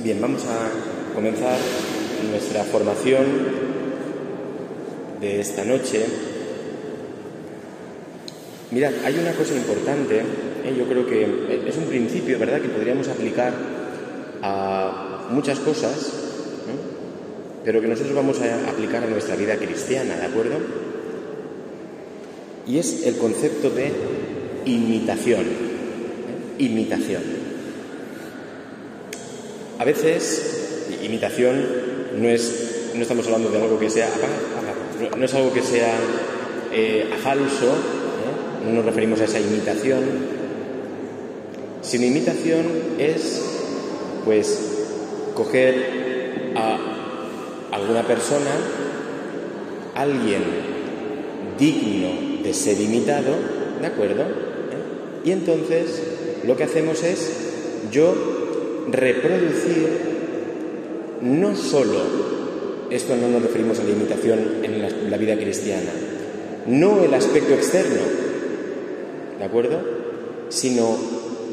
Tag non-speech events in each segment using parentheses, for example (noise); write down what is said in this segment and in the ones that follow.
Bien, vamos a comenzar nuestra formación de esta noche. Mirad, hay una cosa importante, ¿eh? yo creo que es un principio, ¿verdad?, que podríamos aplicar a muchas cosas, pero que nosotros vamos a aplicar a nuestra vida cristiana, ¿de acuerdo? Y es el concepto de imitación. ¿eh? Imitación. A veces, imitación no es, no estamos hablando de algo que sea, no es algo que sea eh, falso, no nos referimos a esa imitación, sino imitación es, pues, coger a alguna persona, alguien digno de ser imitado, ¿de acuerdo? ¿Eh? Y entonces lo que hacemos es, yo reproducir no solo, esto no nos referimos a la imitación en la, vida cristiana, no el aspecto externo, ¿de acuerdo? Sino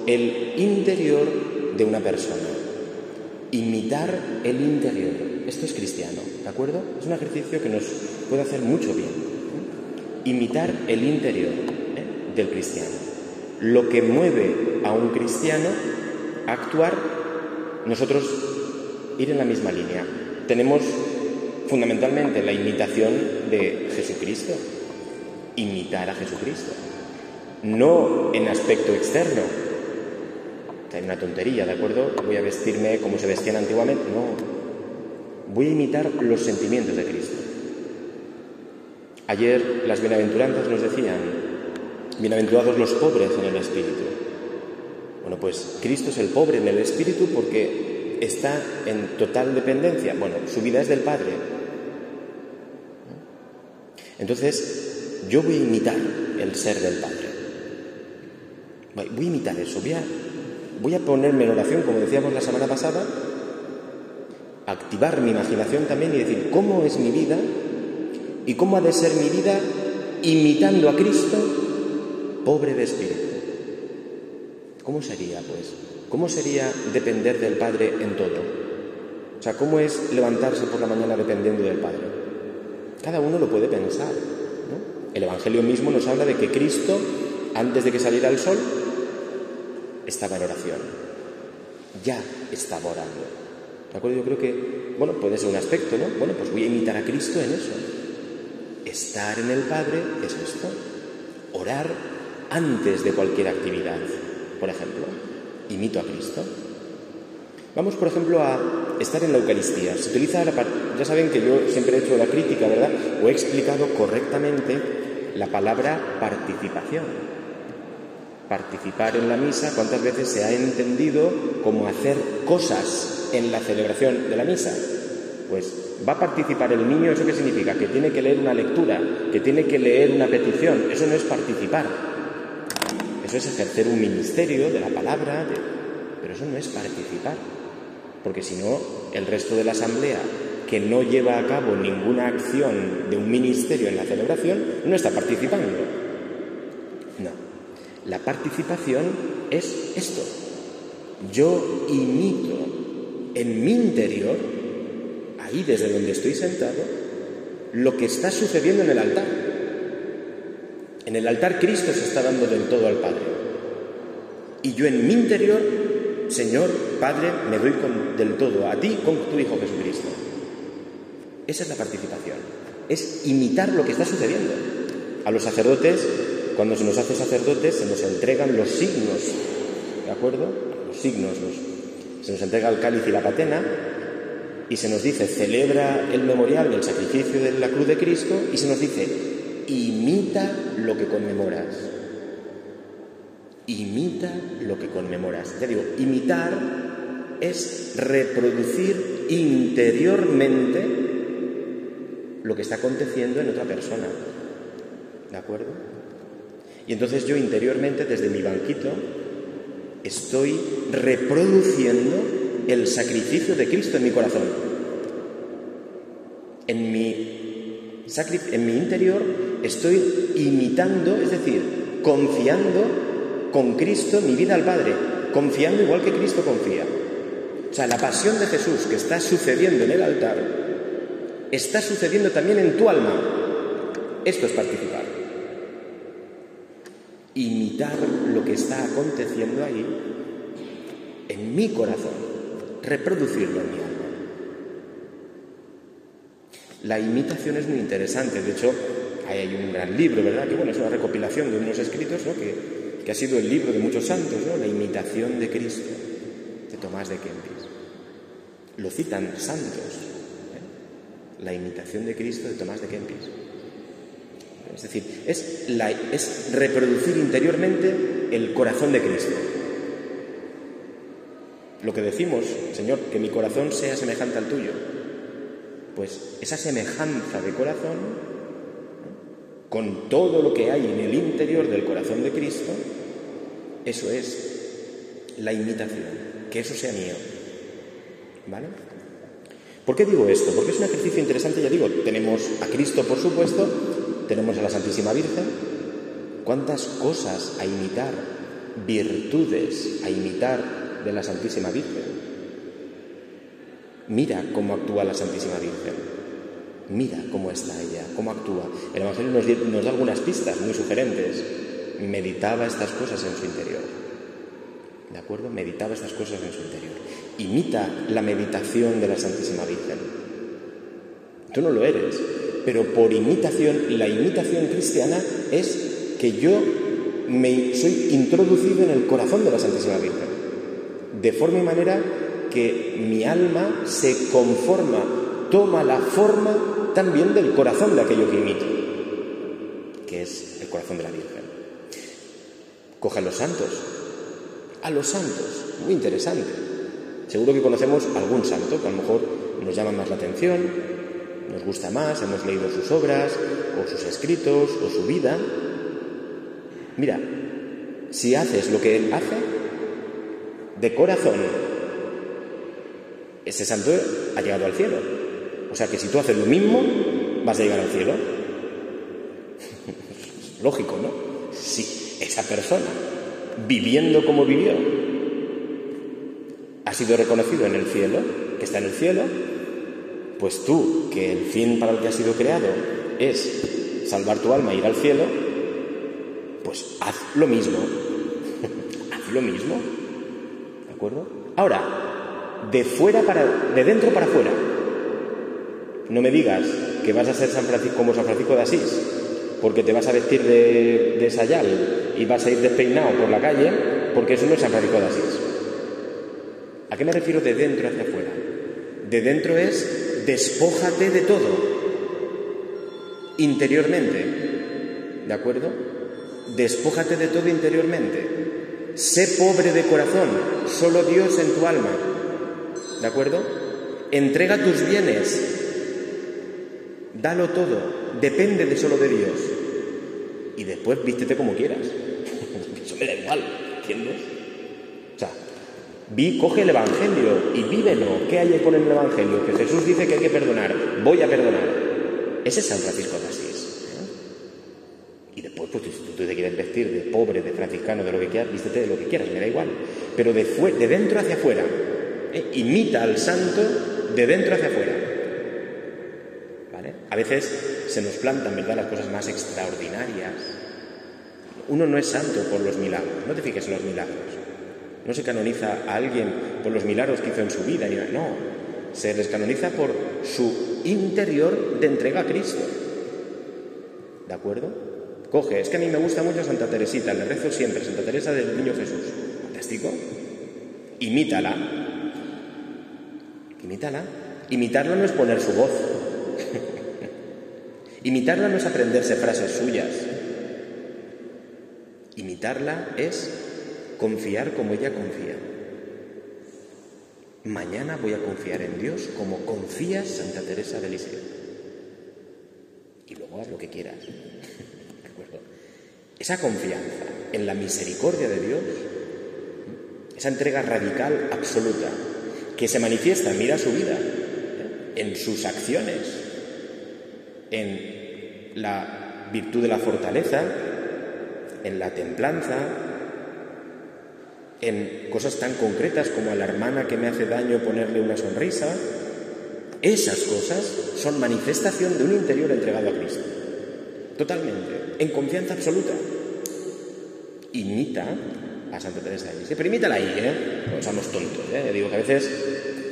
el interior de una persona. Imitar el interior. Esto es cristiano, ¿de acuerdo? Es un ejercicio que nos puede hacer mucho bien. Imitar el interior ¿eh? del cristiano. Lo que mueve a un cristiano a actuar nosotros ir en la misma línea. Tenemos fundamentalmente la imitación de Jesucristo, imitar a Jesucristo, no en aspecto externo. Hay una tontería, ¿de acuerdo? Voy a vestirme como se vestían antiguamente. No, voy a imitar los sentimientos de Cristo. Ayer las bienaventuranzas nos decían, bienaventurados los pobres en el Espíritu. Bueno, pues Cristo es el pobre en el espíritu porque está en total dependencia. Bueno, su vida es del Padre. Entonces, yo voy a imitar el ser del Padre. Voy a imitar eso. Voy a, voy a ponerme en oración, como decíamos la semana pasada, activar mi imaginación también y decir, ¿cómo es mi vida? ¿Y cómo ha de ser mi vida imitando a Cristo, pobre de espíritu? ¿Cómo sería, pues? ¿Cómo sería depender del Padre en todo? O sea, ¿cómo es levantarse por la mañana dependiendo del Padre? Cada uno lo puede pensar. ¿no? El Evangelio mismo nos habla de que Cristo, antes de que saliera el sol, estaba en oración. Ya estaba orando. ¿De acuerdo? Yo creo que, bueno, puede ser un aspecto, ¿no? Bueno, pues voy a imitar a Cristo en eso. Estar en el Padre es esto. Orar antes de cualquier actividad por ejemplo. Imito a Cristo. Vamos, por ejemplo, a estar en la Eucaristía. Se utiliza la, ya saben que yo siempre he hecho la crítica, ¿verdad? O he explicado correctamente la palabra participación. Participar en la misa, ¿cuántas veces se ha entendido como hacer cosas en la celebración de la misa? Pues va a participar el niño, ¿eso qué significa? Que tiene que leer una lectura, que tiene que leer una petición. Eso no es participar. Eso es ejercer un ministerio de la palabra, pero eso no es participar, porque si no, el resto de la asamblea que no lleva a cabo ninguna acción de un ministerio en la celebración no está participando. No, la participación es esto. Yo imito en mi interior, ahí desde donde estoy sentado, lo que está sucediendo en el altar. En el altar Cristo se está dando del todo al Padre. Y yo en mi interior, Señor, Padre, me doy del todo a ti con tu Hijo Jesucristo. Esa es la participación. Es imitar lo que está sucediendo. A los sacerdotes, cuando se nos hace sacerdotes, se nos entregan los signos, ¿de acuerdo? Los signos, se nos entrega el cáliz y la patena, y se nos dice, celebra el memorial del sacrificio de la cruz de Cristo, y se nos dice, imita lo que conmemoras. Imita lo que conmemoras. Ya digo, imitar es reproducir interiormente lo que está aconteciendo en otra persona. ¿De acuerdo? Y entonces yo interiormente, desde mi banquito, estoy reproduciendo el sacrificio de Cristo en mi corazón. En mi en mi interior estoy imitando, es decir, confiando con Cristo mi vida al Padre, confiando igual que Cristo confía. O sea, la pasión de Jesús que está sucediendo en el altar está sucediendo también en tu alma. Esto es participar. Imitar lo que está aconteciendo ahí en mi corazón, reproducirlo en mi alma. La imitación es muy interesante, de hecho, hay un gran libro, ¿verdad? Que bueno, es una recopilación de unos escritos, ¿no? Que, que ha sido el libro de muchos santos, ¿no? La imitación de Cristo, de Tomás de Kempis. Lo citan santos, ¿eh? la imitación de Cristo de Tomás de Kempis. Es decir, es, la, es reproducir interiormente el corazón de Cristo. Lo que decimos, Señor, que mi corazón sea semejante al tuyo. Pues esa semejanza de corazón, con todo lo que hay en el interior del corazón de Cristo, eso es la imitación, que eso sea mío. ¿Vale? ¿Por qué digo esto? Porque es un ejercicio interesante, ya digo, tenemos a Cristo, por supuesto, tenemos a la Santísima Virgen. ¿Cuántas cosas a imitar, virtudes a imitar de la Santísima Virgen. Mira cómo actúa la Santísima Virgen. Mira cómo está ella, cómo actúa. El Evangelio nos, nos da algunas pistas muy sugerentes. Meditaba estas cosas en su interior. ¿De acuerdo? Meditaba estas cosas en su interior. Imita la meditación de la Santísima Virgen. Tú no lo eres, pero por imitación, la imitación cristiana es que yo me soy introducido en el corazón de la Santísima Virgen de forma y manera que mi alma se conforma, toma la forma también del corazón de aquello que imito, que es el corazón de la Virgen. Coge a los santos, a los santos, muy interesante. Seguro que conocemos algún santo que a lo mejor nos llama más la atención, nos gusta más, hemos leído sus obras, o sus escritos, o su vida. Mira, si haces lo que él hace, de corazón, ese santo ha llegado al cielo. O sea que si tú haces lo mismo, vas a llegar al cielo. (laughs) Lógico, ¿no? Si esa persona, viviendo como vivió, ha sido reconocido en el cielo, que está en el cielo, pues tú, que el fin para el que has sido creado es salvar tu alma e ir al cielo, pues haz lo mismo. (laughs) haz lo mismo acuerdo? Ahora, de fuera para, de dentro para afuera. No me digas que vas a ser San Francisco como San Francisco de Asís, porque te vas a vestir de, de sayal y vas a ir despeinado por la calle, porque eso no es San Francisco de Asís. ¿A qué me refiero de dentro hacia afuera? De dentro es despójate de todo, interiormente. ¿De acuerdo? Despójate de todo interiormente. Sé pobre de corazón, solo Dios en tu alma. ¿De acuerdo? Entrega tus bienes, dalo todo, depende de solo de Dios. Y después vístete como quieras. (laughs) Eso me da igual, ¿entiendes? O sea, vi, coge el Evangelio y vívelo. ¿Qué hay que poner el Evangelio? Que Jesús dice que hay que perdonar. Voy a perdonar. Ese es San Francisco de Asís. Y después, pues, si tú te quieres vestir de pobre, de franciscano, de lo que quieras, vístete de lo que quieras, me da igual. Pero de, de dentro hacia afuera, ¿eh? imita al santo de dentro hacia afuera. A veces se nos plantan, ¿verdad?, las cosas más extraordinarias. Uno no es santo por los milagros, no te fijes en los milagros. No se canoniza a alguien por los milagros que hizo en su vida, no. Se les canoniza por su interior de entrega a Cristo. ¿De acuerdo? Coge, es que a mí me gusta mucho Santa Teresita, le rezo siempre, Santa Teresa del Niño Jesús. Fantástico. Imítala. Imítala. Imitarla no es poner su voz. Imitarla no es aprenderse frases suyas. Imitarla es confiar como ella confía. Mañana voy a confiar en Dios como confía Santa Teresa de Lisieux. Y luego haz lo que quieras. (laughs) Esa confianza en la misericordia de Dios, esa entrega radical, absoluta, que se manifiesta, mira su vida, en sus acciones, en la virtud de la fortaleza, en la templanza, en cosas tan concretas como a la hermana que me hace daño ponerle una sonrisa, esas cosas son manifestación de un interior entregado a Cristo. Totalmente, en confianza absoluta. Imita a Santa Teresa de Jesús. Pero imítala ahí, ¿eh? No somos tontos, ¿eh? Digo que a veces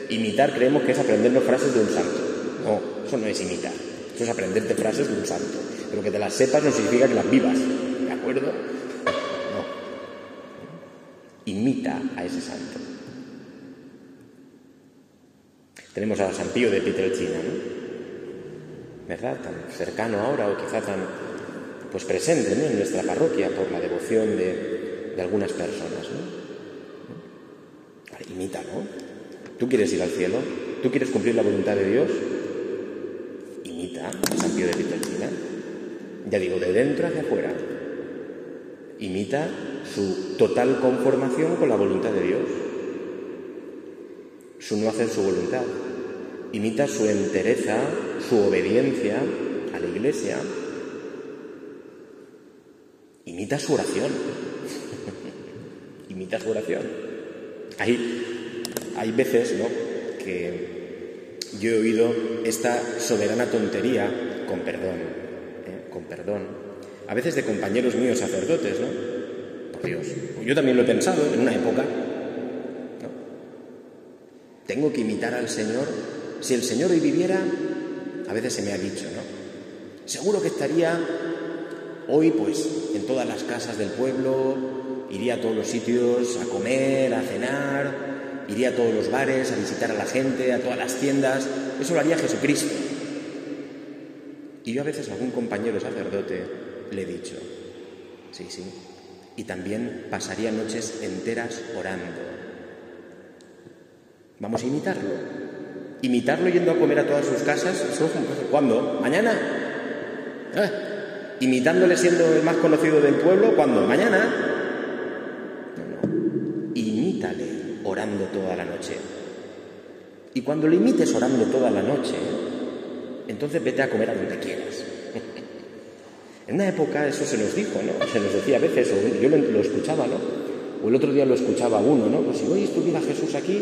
imitar creemos que es aprendernos frases de un santo. No, eso no es imitar. Eso es aprenderte frases de un santo. Pero que te las sepas no significa que las vivas. ¿De acuerdo? No. Imita a ese santo. Tenemos a San Pío de Pietrelcina, ¿no? ¿Verdad? Tan cercano ahora o quizá tan pues presente ¿no? en nuestra parroquia por la devoción de, de algunas personas. ¿no? Imita, ¿no? ¿Tú quieres ir al cielo? ¿Tú quieres cumplir la voluntad de Dios? Imita a San Pío de Pietrelcina. Ya digo, de dentro hacia afuera. Imita su total conformación con la voluntad de Dios. Su no hacer su voluntad. Imita su entereza, su obediencia a la Iglesia. Imita su oración. (laughs) Imita su oración. Hay, hay veces ¿no? que yo he oído esta soberana tontería, con perdón. Con perdón, a veces de compañeros míos sacerdotes, ¿no? Por Dios, yo también lo he pensado en una época. ¿no? Tengo que imitar al Señor. Si el Señor hoy viviera, a veces se me ha dicho, ¿no? Seguro que estaría hoy, pues, en todas las casas del pueblo, iría a todos los sitios a comer, a cenar, iría a todos los bares, a visitar a la gente, a todas las tiendas. Eso lo haría Jesucristo. Y yo a veces a algún compañero sacerdote le he dicho, sí, sí, y también pasaría noches enteras orando. Vamos a imitarlo. Imitarlo yendo a comer a todas sus casas, ¿cuándo? ¿Mañana? ¿Eh? Imitándole siendo el más conocido del pueblo, ¿cuándo? ¿Mañana? No, no. Imítale orando toda la noche. Y cuando lo imites orando toda la noche, entonces vete a comer a donde quieras. (laughs) En una época eso se nos dijo, ¿no? Se nos decía a veces, o yo lo, lo, escuchaba, ¿no? O el otro día lo escuchaba uno, ¿no? Pues si hoy estuviera Jesús aquí,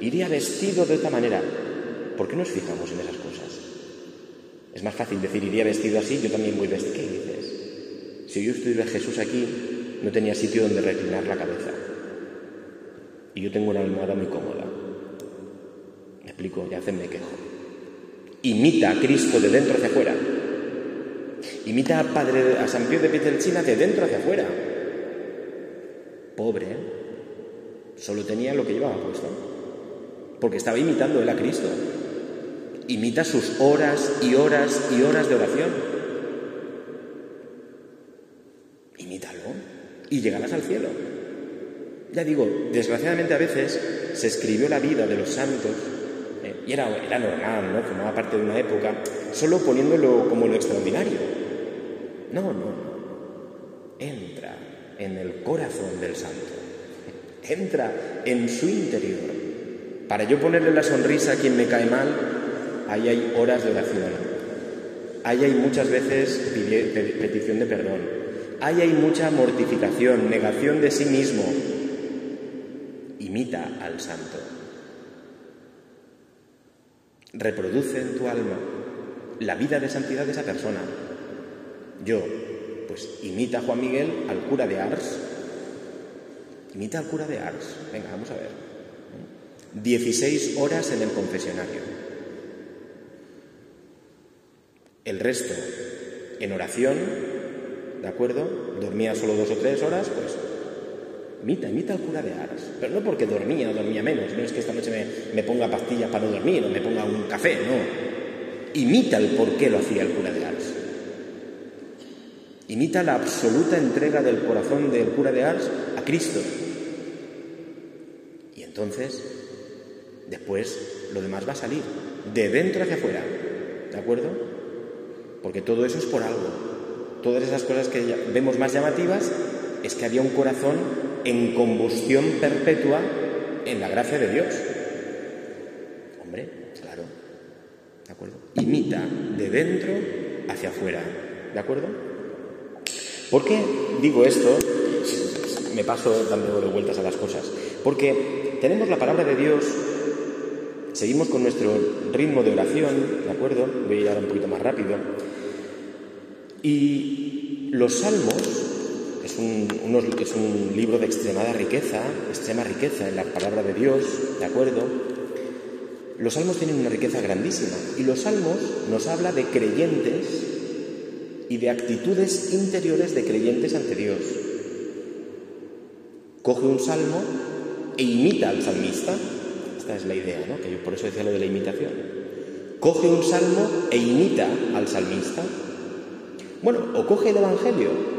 iría vestido de esta manera. ¿Por qué nos fijamos en esas cosas? Es más fácil decir, iría vestido así, yo también voy vestido. ¿Qué dices? Si yo estuviera Jesús aquí, no tenía sitio donde reclinar la cabeza. Y yo tengo una almohada muy cómoda. ¿Me explico? Ya hacen me quejo. Imita a Cristo de dentro hacia afuera. Imita a, padre, a San Pío de Pietrelcina de dentro hacia afuera. Pobre, ¿eh? solo tenía lo que llevaba puesto. Porque estaba imitando él a Cristo. Imita sus horas y horas y horas de oración. Imítalo y llegarás al cielo. Ya digo, desgraciadamente a veces se escribió la vida de los santos y era, era normal, ¿no? Formaba parte de una época, solo poniéndolo como lo extraordinario. No, no. Entra en el corazón del santo. (laughs) Entra en su interior. Para yo ponerle la sonrisa a quien me cae mal, ahí hay horas de oración. Ahí hay muchas veces petición de perdón. Ahí hay mucha mortificación, negación de sí mismo. Imita al santo. Reproduce en tu alma la vida de santidad de esa persona. Yo, pues imita a Juan Miguel al cura de Ars. Imita al cura de Ars. Venga, vamos a ver. 16 horas en el confesionario. El resto en oración, ¿de acuerdo? Dormía solo dos o tres horas, pues imita, imita al cura de Ars. Pero no porque dormía o dormía menos, no es que esta noche me, me ponga pastillas para no dormir o me ponga un café, no. Imita el por qué lo hacía el cura de Ars. Imita la absoluta entrega del corazón del cura de Ars a Cristo. Y entonces, después, lo demás va a salir, de dentro hacia afuera. ¿De acuerdo? Porque todo eso es por algo. Todas esas cosas que vemos más llamativas es que había un corazón en combustión perpetua en la gracia de Dios. Hombre, claro. ¿De acuerdo? Imita de dentro hacia afuera. ¿De acuerdo? ¿Por qué digo esto? me paso dando vueltas a las cosas. Porque tenemos la palabra de Dios, seguimos con nuestro ritmo de oración, ¿de acuerdo? Voy a ir ahora un poquito más rápido. Y los salmos, es un, es un libro de extremada riqueza, extrema riqueza en la palabra de Dios, ¿de acuerdo? Los salmos tienen una riqueza grandísima y los salmos nos habla de creyentes y de actitudes interiores de creyentes ante Dios. Coge un salmo e imita al salmista. Esta es la idea, ¿no? Que yo por eso decía lo de la imitación. Coge un salmo e imita al salmista. Bueno, o coge el Evangelio,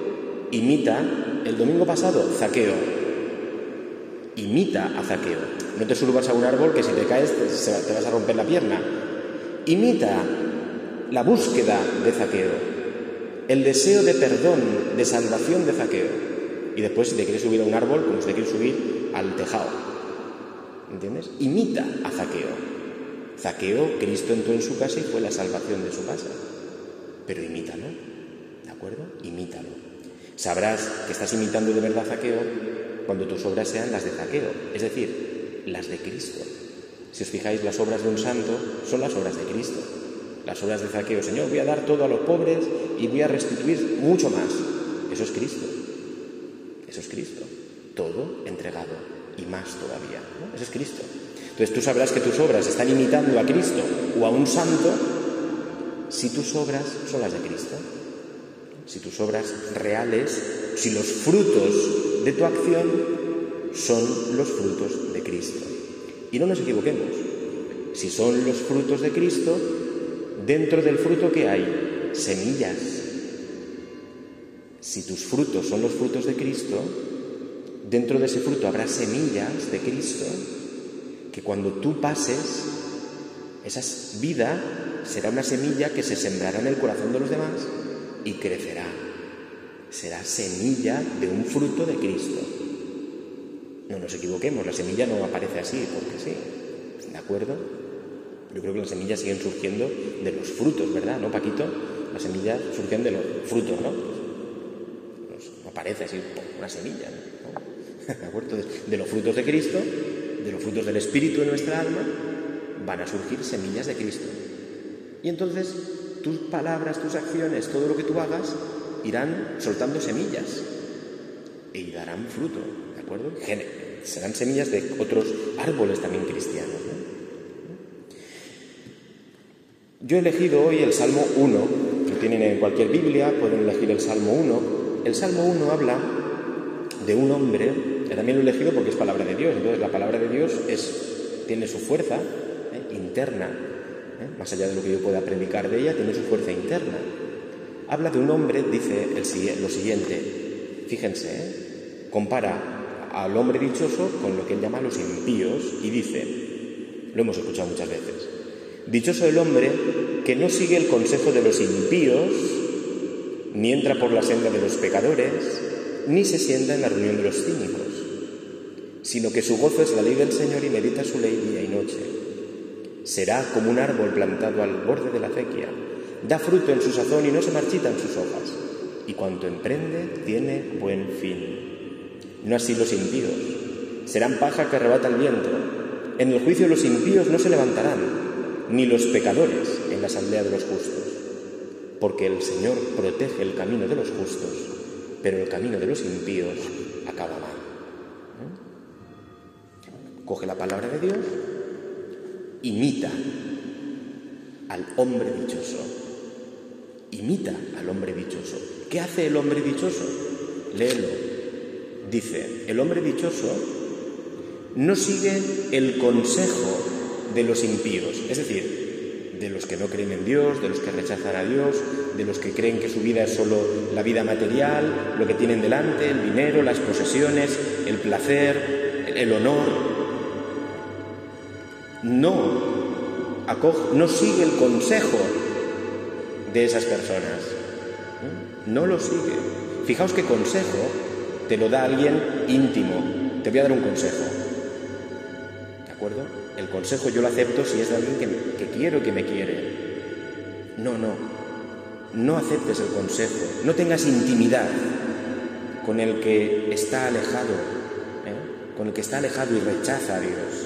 imita el domingo pasado, zaqueo. Imita a zaqueo. No te subas a un árbol que si te caes te vas a romper la pierna. Imita la búsqueda de zaqueo el deseo de perdón, de salvación de Zaqueo. Y después, si te quieres subir a un árbol, como si te quieres subir al tejado. ¿Entiendes? Imita a Zaqueo. Zaqueo, Cristo entró en su casa y fue la salvación de su casa. Pero imítalo. ¿De acuerdo? Imítalo. Sabrás que estás imitando de verdad a Zaqueo cuando tus obras sean las de Zaqueo, es decir, las de Cristo. Si os fijáis, las obras de un santo son las obras de Cristo las obras de zaqueo. Señor, voy a dar todo a los pobres y voy a restituir mucho más. Eso es Cristo. Eso es Cristo. Todo entregado y más todavía. Eso es Cristo. Entonces tú sabrás que tus obras están imitando a Cristo o a un santo si tus obras son las de Cristo. Si tus obras reales, si los frutos de tu acción son los frutos de Cristo. Y no nos equivoquemos. Si son los frutos de Cristo, Dentro del fruto que hay, semillas. Si tus frutos son los frutos de Cristo, dentro de ese fruto habrá semillas de Cristo que cuando tú pases, esa vida será una semilla que se sembrará en el corazón de los demás y crecerá. Será semilla de un fruto de Cristo. No nos equivoquemos, la semilla no aparece así porque sí. ¿De acuerdo? Yo creo que las semillas siguen surgiendo de los frutos, ¿verdad? ¿No, Paquito? Las semillas surgen de los frutos, ¿no? no aparece así una semilla, ¿no? (laughs) ¿De acuerdo? De los frutos de Cristo, de los frutos del Espíritu en nuestra alma, van a surgir semillas de Cristo. Y entonces tus palabras, tus acciones, todo lo que tú hagas, irán soltando semillas y darán fruto, ¿de acuerdo? Serán semillas de otros árboles también cristianos. ¿no? Yo he elegido hoy el Salmo 1, que tienen en cualquier Biblia, pueden elegir el Salmo 1. El Salmo 1 habla de un hombre, también lo he elegido porque es palabra de Dios, entonces la palabra de Dios tiene su fuerza ¿eh? interna, ¿eh? más allá de lo que yo pueda predicar de ella, tiene su fuerza interna. Habla de un hombre, dice el, lo siguiente, fíjense, ¿eh? compara al hombre dichoso con lo que él llama los impíos y dice, lo hemos escuchado muchas veces, Dichoso el hombre que no sigue el consejo de los impíos, ni entra por la senda de los pecadores, ni se sienta en la reunión de los cínicos, sino que su gozo es la ley del Señor y medita su ley día y noche. Será como un árbol plantado al borde de la acequia, da fruto en su sazón y no se marchitan sus hojas, y cuanto emprende tiene buen fin. No así los impíos, serán paja que arrebata el viento. En el juicio los impíos no se levantarán ni los pecadores en la asamblea de los justos, porque el Señor protege el camino de los justos, pero el camino de los impíos acaba mal. Coge la palabra de Dios, imita al hombre dichoso, imita al hombre dichoso. ¿Qué hace el hombre dichoso? Léelo. Dice, el hombre dichoso no sigue el consejo de los impíos, es decir, de los que no creen en Dios, de los que rechazan a Dios, de los que creen que su vida es solo la vida material, lo que tienen delante, el dinero, las posesiones, el placer, el honor. No no sigue el consejo de esas personas. No lo sigue. Fijaos qué consejo te lo da alguien íntimo. Te voy a dar un consejo. ¿De acuerdo? El consejo yo lo acepto si es de alguien que, quiero que me quiere. No, no. No aceptes el consejo. No tengas intimidad con el que está alejado, ¿eh? con el que está alejado y rechaza a Dios.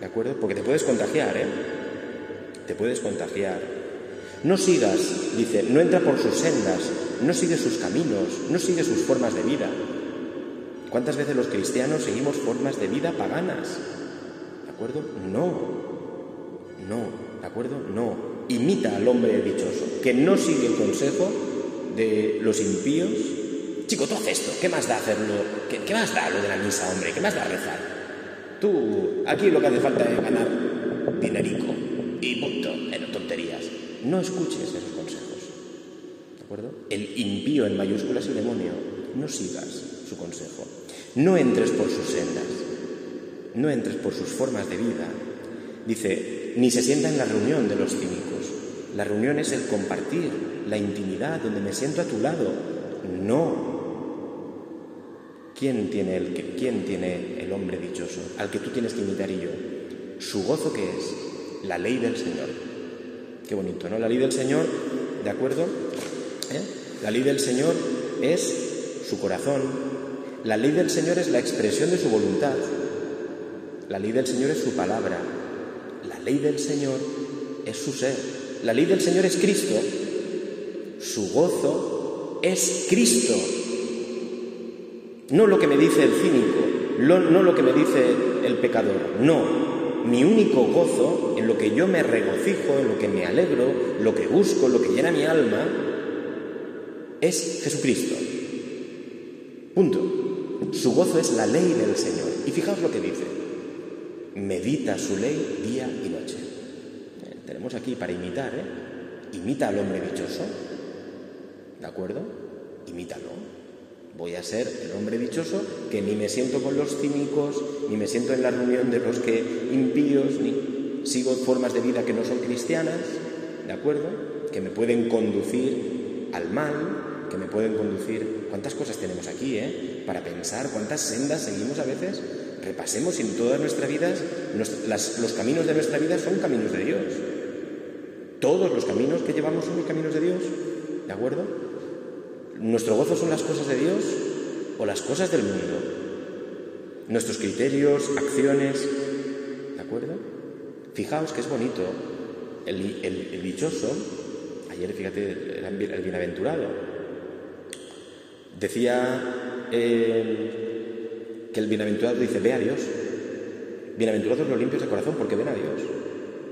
¿De acuerdo? Porque te puedes contagiar, ¿eh? Te puedes contagiar. No sigas, dice, no entra por sus sendas, no sigue sus caminos, no sigue sus formas de vida. ¿Cuántas veces los cristianos seguimos formas de vida paganas? ¿De acuerdo? No. No. ¿De acuerdo? No. Imita al hombre dichoso, que no sigue el consejo de los impíos. Chico, tú haces esto. ¿Qué más da hacerlo? ¿Qué, ¿Qué, más da lo de la misa, hombre? ¿Qué más da rezar? Tú, aquí lo que hace falta es ganar dinerico. Y punto. En tonterías. No escuches esos consejos. ¿De? El impío en mayúsculas y demonio. No sigas su consejo. No entres por sus sendas. No entres por sus formas de vida. Dice, ni se sienta en la reunión de los cínicos. La reunión es el compartir, la intimidad, donde me siento a tu lado. No. ¿Quién tiene el, quién tiene el hombre dichoso? Al que tú tienes que imitar y yo. Su gozo que es la ley del Señor. Qué bonito, ¿no? La ley del Señor, ¿de acuerdo? ¿Eh? La ley del Señor es su corazón. La ley del Señor es la expresión de su voluntad. La ley del Señor es su palabra. La ley del Señor es su ser. La ley del Señor es Cristo. Su gozo es Cristo. No lo que me dice el cínico, no lo que me dice el pecador. No. Mi único gozo, en lo que yo me regocijo, en lo que me alegro, lo que busco, lo que llena mi alma, es Jesucristo. Punto. Su gozo es la ley del Señor. Y fijaos lo que dice. Medita su ley día y noche. Eh, tenemos aquí para imitar, ¿eh? Imita al hombre dichoso. ¿De acuerdo? Imítalo. Voy a ser el hombre dichoso que ni me siento con los cínicos, ni me siento en la reunión de los que impíos, ni sigo formas de vida que no son cristianas, ¿de acuerdo? Que me pueden conducir al mal, que me pueden conducir. ¿Cuántas cosas tenemos aquí, eh? Para pensar, cuántas sendas seguimos a veces. Repasemos si en todas nuestras vidas, los caminos de nuestra vida son caminos de Dios. Todos los caminos que llevamos son los caminos de Dios, ¿de acuerdo? ¿Nuestro gozo son las cosas de Dios o las cosas del mundo? Nuestros criterios, acciones, ¿de acuerdo? Fijaos que es bonito. El, dichoso, ayer fíjate, el, bienaventurado, decía eh, que el bienaventurado dice, ve a Dios. Bienaventurados los limpios de corazón porque ven a Dios.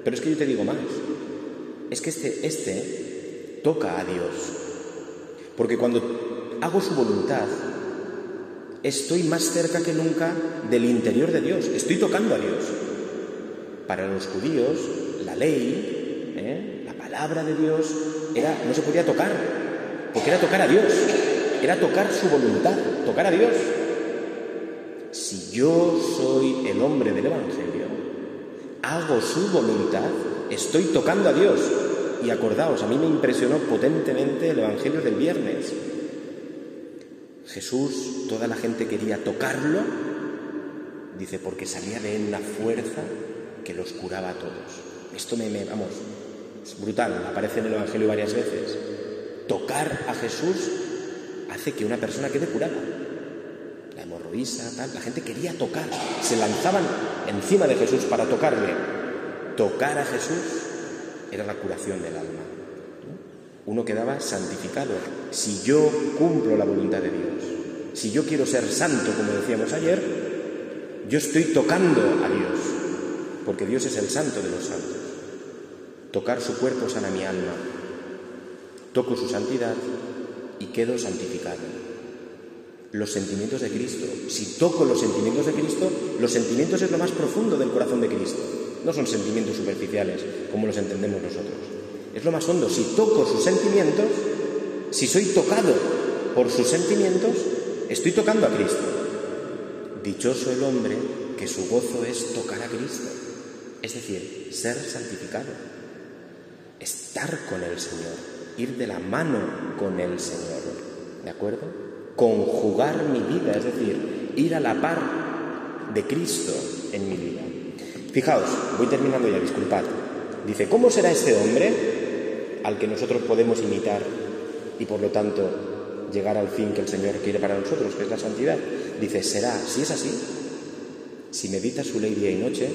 Pero es que yo te digo más. Es que este, este toca a Dios. Porque cuando hago su voluntad, estoy más cerca que nunca del interior de Dios, estoy tocando a Dios. Para los judíos, la ley, ¿eh? la palabra de Dios, no se podía tocar, porque era tocar a Dios, era tocar su voluntad, tocar a Dios. Si yo soy el hombre del Evangelio, hago su voluntad, estoy tocando a Dios, y acordaos, a mí me impresionó potentemente el Evangelio del viernes. Jesús, toda la gente quería tocarlo, dice, porque salía de él la fuerza que los curaba a todos. Esto me, vamos, es brutal, aparece en el Evangelio varias veces. Tocar a Jesús hace que una persona quede curada. La hemorroísa, tal, la gente quería tocar, se lanzaban encima de Jesús para tocarle. Tocar a Jesús era la curación del alma. Uno quedaba santificado. Si yo cumplo la voluntad de Dios, si yo quiero ser santo, como decíamos ayer, yo estoy tocando a Dios, porque Dios es el santo de los santos. Tocar su cuerpo sana mi alma. Toco su santidad y quedo santificado. Los sentimientos de Cristo. Si toco los sentimientos de Cristo, los sentimientos es lo más profundo del corazón de Cristo. No son sentimientos superficiales como los entendemos nosotros. Es lo más hondo. Si toco sus sentimientos, si soy tocado por sus sentimientos, estoy tocando a Cristo. Dichoso el hombre que su gozo es tocar a Cristo. Es decir, ser santificado. Estar con el Señor. Ir de la mano con el Señor. ¿De acuerdo? Conjugar mi vida, es decir, ir a la par de Cristo en mi vida. Fijaos, voy terminando ya, disculpad. Dice, ¿cómo será este hombre al que nosotros podemos imitar y por lo tanto llegar al fin que el Señor quiere para nosotros, que es la santidad. Dice, será, si es así, si meditas su ley día y noche,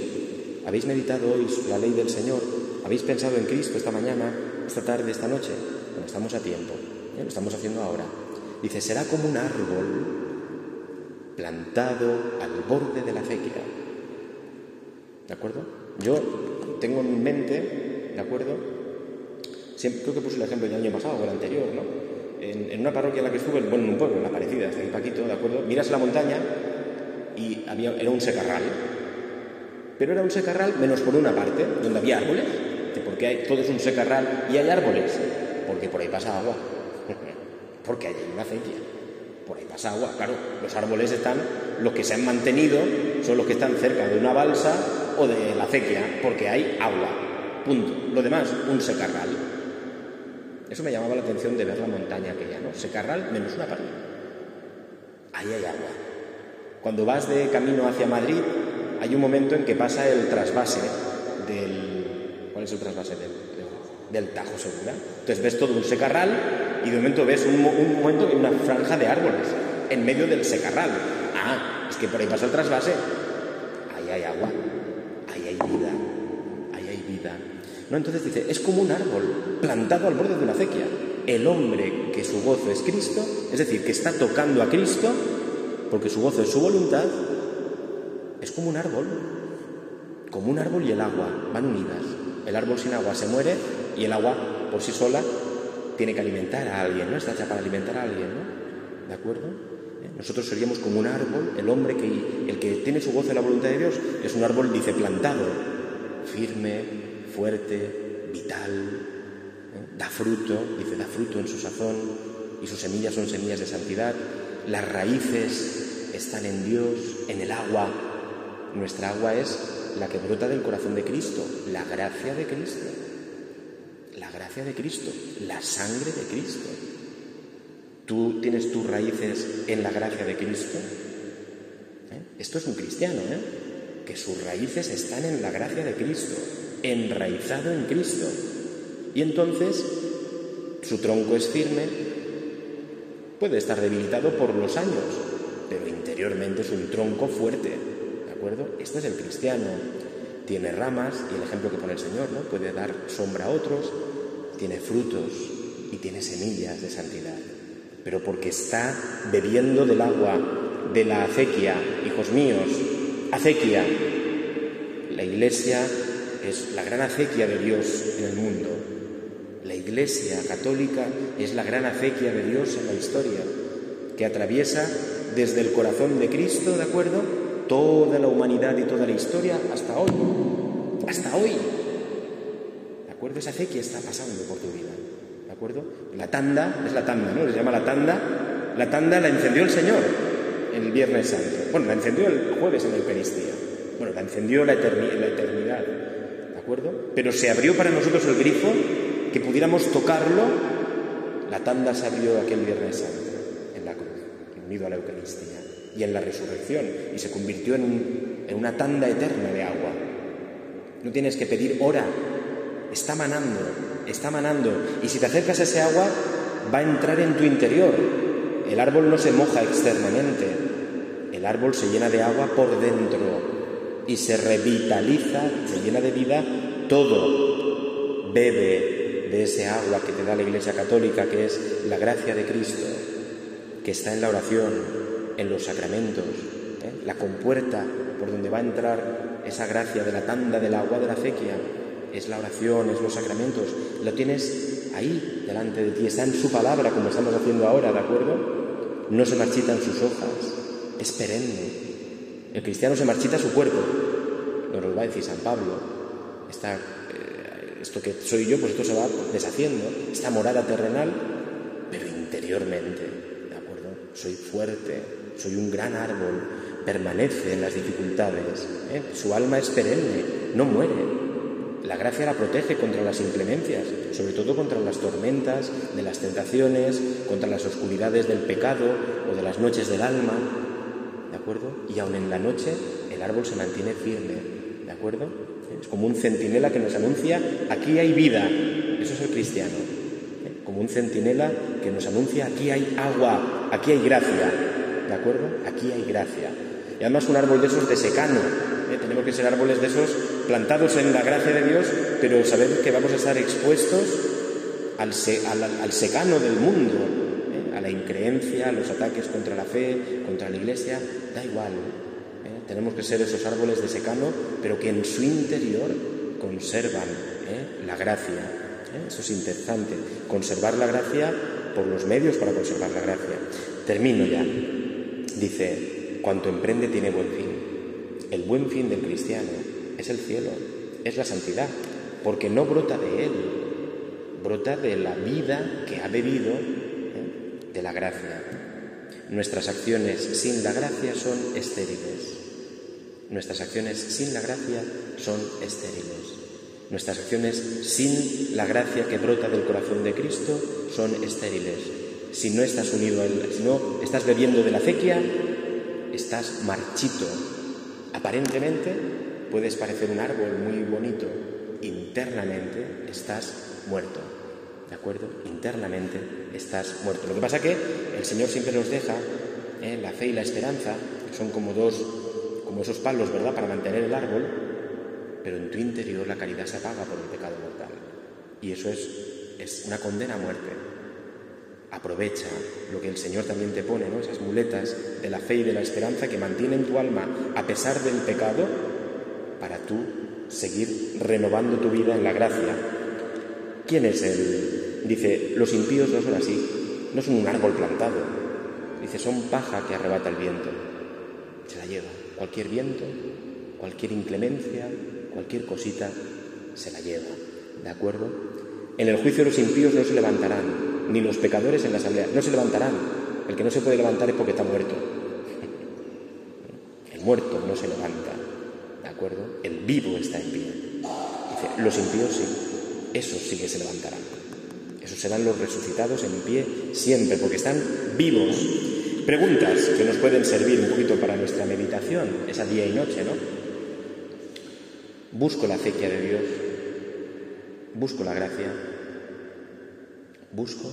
habéis meditado hoy la ley del Señor, habéis pensado en Cristo esta mañana, esta tarde, esta noche, bueno, estamos a tiempo, ¿eh? lo estamos haciendo ahora. Dice, será como un árbol plantado al borde de la acequia. ¿De acuerdo? Yo tengo en mente, ¿de acuerdo? Siempre, creo que puse el ejemplo del año pasado o el anterior, ¿no? En, una parroquia en la que estuve, bueno, en un pueblo, en la parecida, aquí Paquito, ¿de acuerdo? Miras la montaña y era un secarral. Pero era un secarral menos por una parte, donde había árboles. ¿Por hay, todo es un secarral y hay árboles? Porque por ahí pasa agua. Porque hay una acequia por ahí pasa agua. Claro, los árboles están, los que se han mantenido son los que están cerca de una balsa o de la acequia, porque hay agua. Punto. Lo demás, un secarral. Eso me llamaba la atención de ver la montaña aquella, ¿no? Secarral menos una pared. Ahí hay agua. Cuando vas de camino hacia Madrid, hay un momento en que pasa el trasvase del. ¿Cuál es el trasvase del, del Tajo Segura? Entonces ves todo un secarral y de momento ves un, momento que hay una franja de árboles en medio del secarral. Ah, es que por ahí pasa el trasvase. Ahí hay agua, ahí hay vida, ahí hay vida. No, entonces dice, es como un árbol plantado al borde de una acequia. El hombre que su gozo es Cristo, es decir, que está tocando a Cristo, porque su gozo es su voluntad, es como un árbol. Como un árbol y el agua van unidas. El árbol sin agua se muere y el agua por sí sola tiene que alimentar a alguien, ¿no? Está hecha para alimentar a alguien, ¿no? ¿De acuerdo? ¿Eh? Nosotros seríamos como un árbol, el hombre que, el que tiene su voz en la voluntad de Dios, es un árbol, dice, plantado, firme, fuerte, vital, ¿eh? da fruto, dice, da fruto en su sazón, y sus semillas son semillas de santidad, las raíces están en Dios, en el agua. Nuestra agua es la que brota del corazón de Cristo, la gracia de Cristo la gracia de Cristo, la sangre de Cristo. ¿Tú tienes tus raíces en la gracia de Cristo? ¿Eh? Esto es un cristiano, ¿eh? que sus raíces están en la gracia de Cristo, enraizado en Cristo. Y entonces su tronco es firme, puede estar debilitado por los años, pero interiormente es un tronco fuerte. ¿De acuerdo? Este es el cristiano tiene ramas, y el ejemplo que pone el Señor, ¿no? Puede dar sombra a otros, tiene frutos y tiene semillas de santidad. Pero porque está bebiendo del agua de la acequia, hijos míos, acequia. La iglesia es la gran acequia de Dios en el mundo. La iglesia católica es la gran acequia de Dios en la historia, que atraviesa desde el corazón de Cristo, ¿de acuerdo? Toda la humanidad y toda la historia hasta hoy. Hasta hoy. ¿De acuerdo? Esa acequia está pasando por tu vida. ¿De acuerdo? La tanda, es la tanda, ¿no? Se llama la tanda. La tanda la encendió el Señor el Viernes Santo. Bueno, la encendió el jueves en la Eucaristía. Bueno, la encendió la, la eternidad. ¿De acuerdo? Pero se abrió para nosotros el grifo que pudiéramos tocarlo. La tanda se abrió aquel Viernes Santo en la cruz, unido a la Eucaristía y en la resurrección y se convirtió en, una tanda eterna de agua. No tienes que pedir hora, está manando, está manando y si te acercas a ese agua va a entrar en tu interior. El árbol no se moja externamente, el árbol se llena de agua por dentro y se revitaliza, se llena de vida todo. Bebe de ese agua que te da la Iglesia Católica, que es la gracia de Cristo, que está en la oración, en los sacramentos, ¿eh? la compuerta por donde va a entrar esa gracia de la tanda del agua de la acequia, es la oración, es los sacramentos, lo tienes ahí delante de ti, está en su palabra como estamos haciendo ahora, ¿de acuerdo? No se marchitan sus hojas, es perenne. El cristiano se marchita su cuerpo, nos lo va a decir San Pablo. Está, eh, esto que soy yo, pues esto se va deshaciendo, esta morada terrenal, pero interiormente, ¿de acuerdo? Soy fuerte, soy un gran árbol, permanece en las dificultades, ¿eh? su alma es perenne, no muere. La gracia la protege contra las inclemencias, sobre todo contra las tormentas de las tentaciones, contra las oscuridades del pecado o de las noches del alma, ¿de acuerdo? Y aun en la noche el árbol se mantiene firme, ¿de acuerdo? Es como un centinela que nos anuncia, aquí hay vida, eso es el cristiano, ¿eh? como un centinela que nos anuncia aquí hay agua, aquí hay gracia, ¿de acuerdo? Aquí hay gracia. Y además un árbol de esos de secano, ¿eh? tenemos que ser árboles de esos plantados en la gracia de Dios, pero saber que vamos a estar expuestos al, secano del mundo, ¿eh? a la increencia, a los ataques contra la fe, contra la iglesia, da igual. ¿eh? Tenemos que ser esos árboles de secano, pero que en su interior conservan la gracia. Eso es interesante, conservar la gracia por los medios para conservar la gracia. Termino ya. Dice, cuanto emprende tiene buen fin. El buen fin del cristiano es el cielo, es la santidad, porque no brota de él, brota de la vida que ha bebido ¿eh? de la gracia. Nuestras acciones sin la gracia son estériles. Nuestras acciones sin la gracia son estériles. Nuestras acciones sin la gracia que brota del corazón de Cristo son estériles. Si no estás unido a Él, si no estás bebiendo de la acequia, estás marchito. Aparentemente puedes parecer un árbol muy bonito, internamente estás muerto. ¿De acuerdo? Internamente estás muerto. Lo que pasa es que el Señor siempre nos deja ¿eh? la fe y la esperanza, que son como dos, como esos palos, ¿verdad?, para mantener el árbol, pero en tu interior la caridad se apaga por el pecado mortal. Y eso es, es una condena a muerte. Aprovecha lo que el Señor también te pone, ¿no? esas muletas de la fe y de la esperanza que mantienen tu alma a pesar del pecado para tú seguir renovando tu vida en la gracia. ¿Quién es él? Dice, los impíos no son así, no son un árbol plantado. Dice, son paja que arrebata el viento. Se la lleva. Cualquier viento, cualquier inclemencia, cualquier cosita se la lleva. ¿De acuerdo? En el juicio los impíos no se levantarán, ni los pecadores en la asamblea. No se levantarán. El que no se puede levantar es porque está muerto. (laughs) El muerto no se levanta. ¿De acuerdo? El vivo está en pie. Dice, los impíos sí. Esos sí que se levantarán. Esos serán los resucitados en pie siempre, porque están vivos. Preguntas que nos pueden servir un poquito para nuestra meditación, esa día y noche, ¿no? Busco la acequia de Dios, busco la gracia, busco,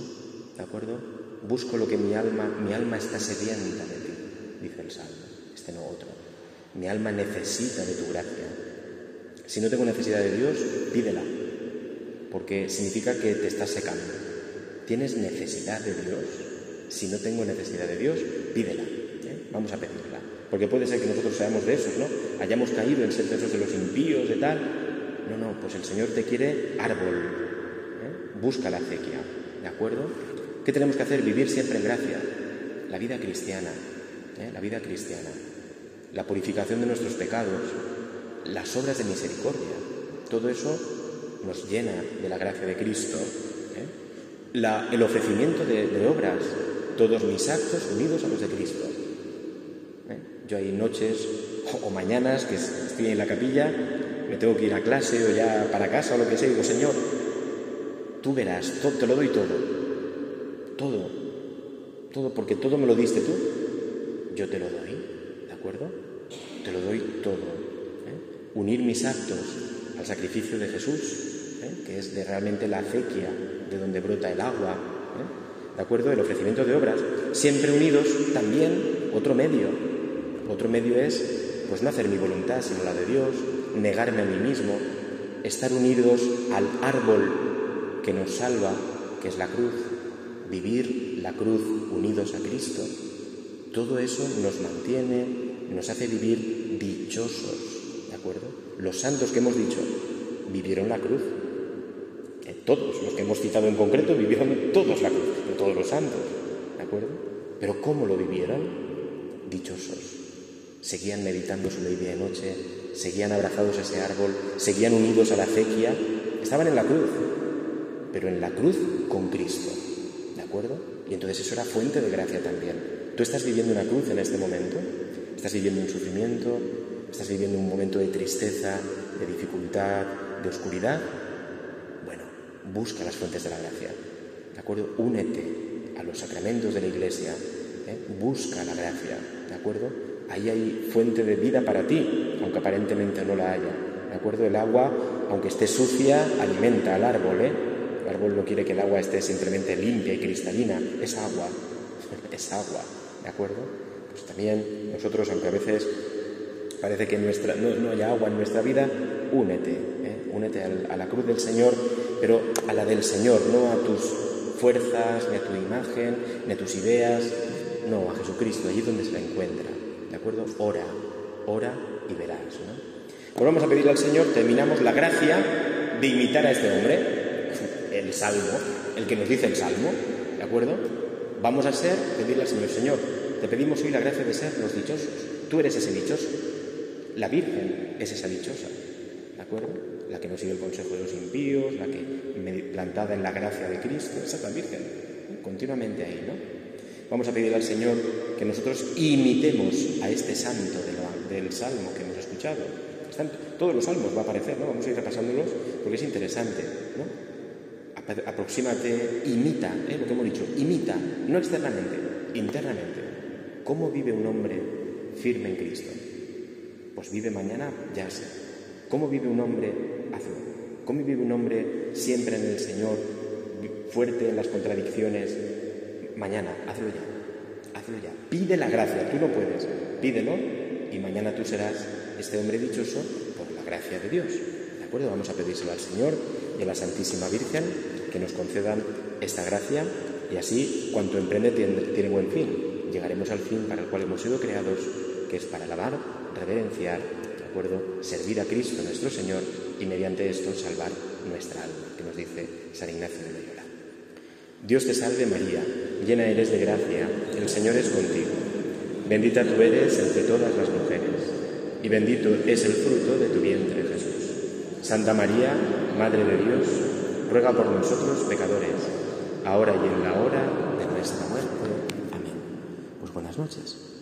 ¿de acuerdo? Busco lo que mi alma, mi alma está sedienta de ti, dice el Salmo, este no otro. Mi alma necesita de tu gracia. Si no tengo necesidad de Dios, pídela, porque significa que te estás secando. ¿Tienes necesidad de Dios? Si no tengo necesidad de Dios, pídela. ¿eh? Vamos a pedirla. Porque puede ser que nosotros seamos de esos, ¿no? Hayamos caído en ser de esos de los impíos, de tal. No, no, pues el Señor te quiere árbol. ¿eh? Busca la acequia, ¿de acuerdo? ¿Qué tenemos que hacer? Vivir siempre en gracia. La vida cristiana, ¿eh? la vida cristiana. La purificación de nuestros pecados, las obras de misericordia. Todo eso nos llena de la gracia de Cristo. ¿eh? el ofrecimiento de obras, todos mis actos unidos a los de Cristo. Yo hay noches o mañanas que estoy en la capilla, me tengo que ir a clase o ya para casa o lo que sea, digo, Señor, tú verás, te lo doy todo, todo, todo, porque todo me lo diste tú, yo te lo doy, ¿de acuerdo? Te lo doy todo. ¿eh? Unir mis actos al sacrificio de Jesús, ¿eh? que es de realmente la acequia de donde brota el agua, ¿eh? ¿de acuerdo? El ofrecimiento de obras, siempre unidos también otro medio, otro medio es, pues no hacer mi voluntad, sino la de Dios, negarme a mí mismo, estar unidos al árbol que nos salva, que es la cruz, vivir la cruz unidos a Cristo. Todo eso nos mantiene, nos hace vivir dichosos, ¿de acuerdo? Los santos que hemos dicho vivieron la cruz. Eh, todos, los que hemos citado en concreto, vivieron todos la cruz, de todos los santos, ¿de acuerdo? Pero ¿cómo lo vivieron? Dichosos seguían meditando su ley y noche, seguían abrazados a ese árbol, seguían unidos a la acequia, estaban en la cruz, pero en la cruz con Cristo, ¿de acuerdo? Y entonces eso era fuente de gracia también. Tú estás viviendo una cruz en este momento, estás viviendo un sufrimiento, estás viviendo un momento de tristeza, de dificultad, de oscuridad. Bueno, busca las fuentes de la gracia, ¿de acuerdo? Únete a los sacramentos de la Iglesia, ¿eh? busca la gracia, ¿de acuerdo? ahí hay fuente de vida para ti, aunque aparentemente no la haya. ¿De acuerdo? El agua, aunque esté sucia, alimenta al árbol, ¿eh? Árbol no quiere que el agua esté simplemente limpia y cristalina, es agua, (laughs) es agua, ¿de acuerdo? Pues también nosotros, aunque a veces parece que nuestra, no, no hay agua en nuestra vida, únete, ¿eh? únete a la cruz del Señor, pero a la del Señor, no a tus fuerzas, ni a tu imagen, ni a tus ideas, no, a Jesucristo, allí donde se la encuentra, ¿de acuerdo? Ora, ora y verás, ¿no? Pues vamos a pedirle al Señor, terminamos la gracia de imitar a este hombre, el Salmo, el que nos dice el Salmo, ¿de acuerdo? Vamos a ser, pedirle al Señor, Señor, te pedimos hoy la gracia de ser los dichosos. Tú eres ese dichoso. La Virgen es esa dichosa, ¿de acuerdo? La que nos sigue el consejo de los impíos, la que plantada en la gracia de Cristo, esa es la Virgen, continuamente ahí, ¿no? Vamos a pedirle al Señor que nosotros imitemos a este santo del Salmo que hemos escuchado. todos los salmos va a aparecer, ¿no? Vamos a ir repasándolos porque es interesante, ¿no? Aproxímate, imita, ¿eh? lo que hemos dicho, imita, no externamente, internamente. ¿Cómo vive un hombre firme en Cristo? Pues vive mañana, ya sé. ¿Cómo vive un hombre? Hazlo. ¿Cómo vive un hombre siempre en el Señor, fuerte en las contradicciones? Mañana, hazlo ya. Hazlo ya. Pide la gracia, tú no puedes. Pídelo y mañana tú serás este hombre dichoso por la gracia de Dios. ¿De acuerdo? Vamos a pedírselo al Señor y a la Santísima Virgen que nos concedan esta gracia y así cuanto emprende tiene, buen fin. Llegaremos al fin para el cual hemos sido creados, que es para alabar, reverenciar, ¿de acuerdo? Servir a Cristo nuestro Señor y mediante esto salvar nuestra alma, que nos dice San Ignacio de Loyola. Dios te salve María, llena eres de gracia, el Señor es contigo. Bendita tú eres entre todas las mujeres, y bendito es el fruto de tu vientre Jesús. Santa María, Madre de Dios, ruega por nosotros pecadores, ahora y en la hora de nuestra muerte. Amén. Pues buenas noches.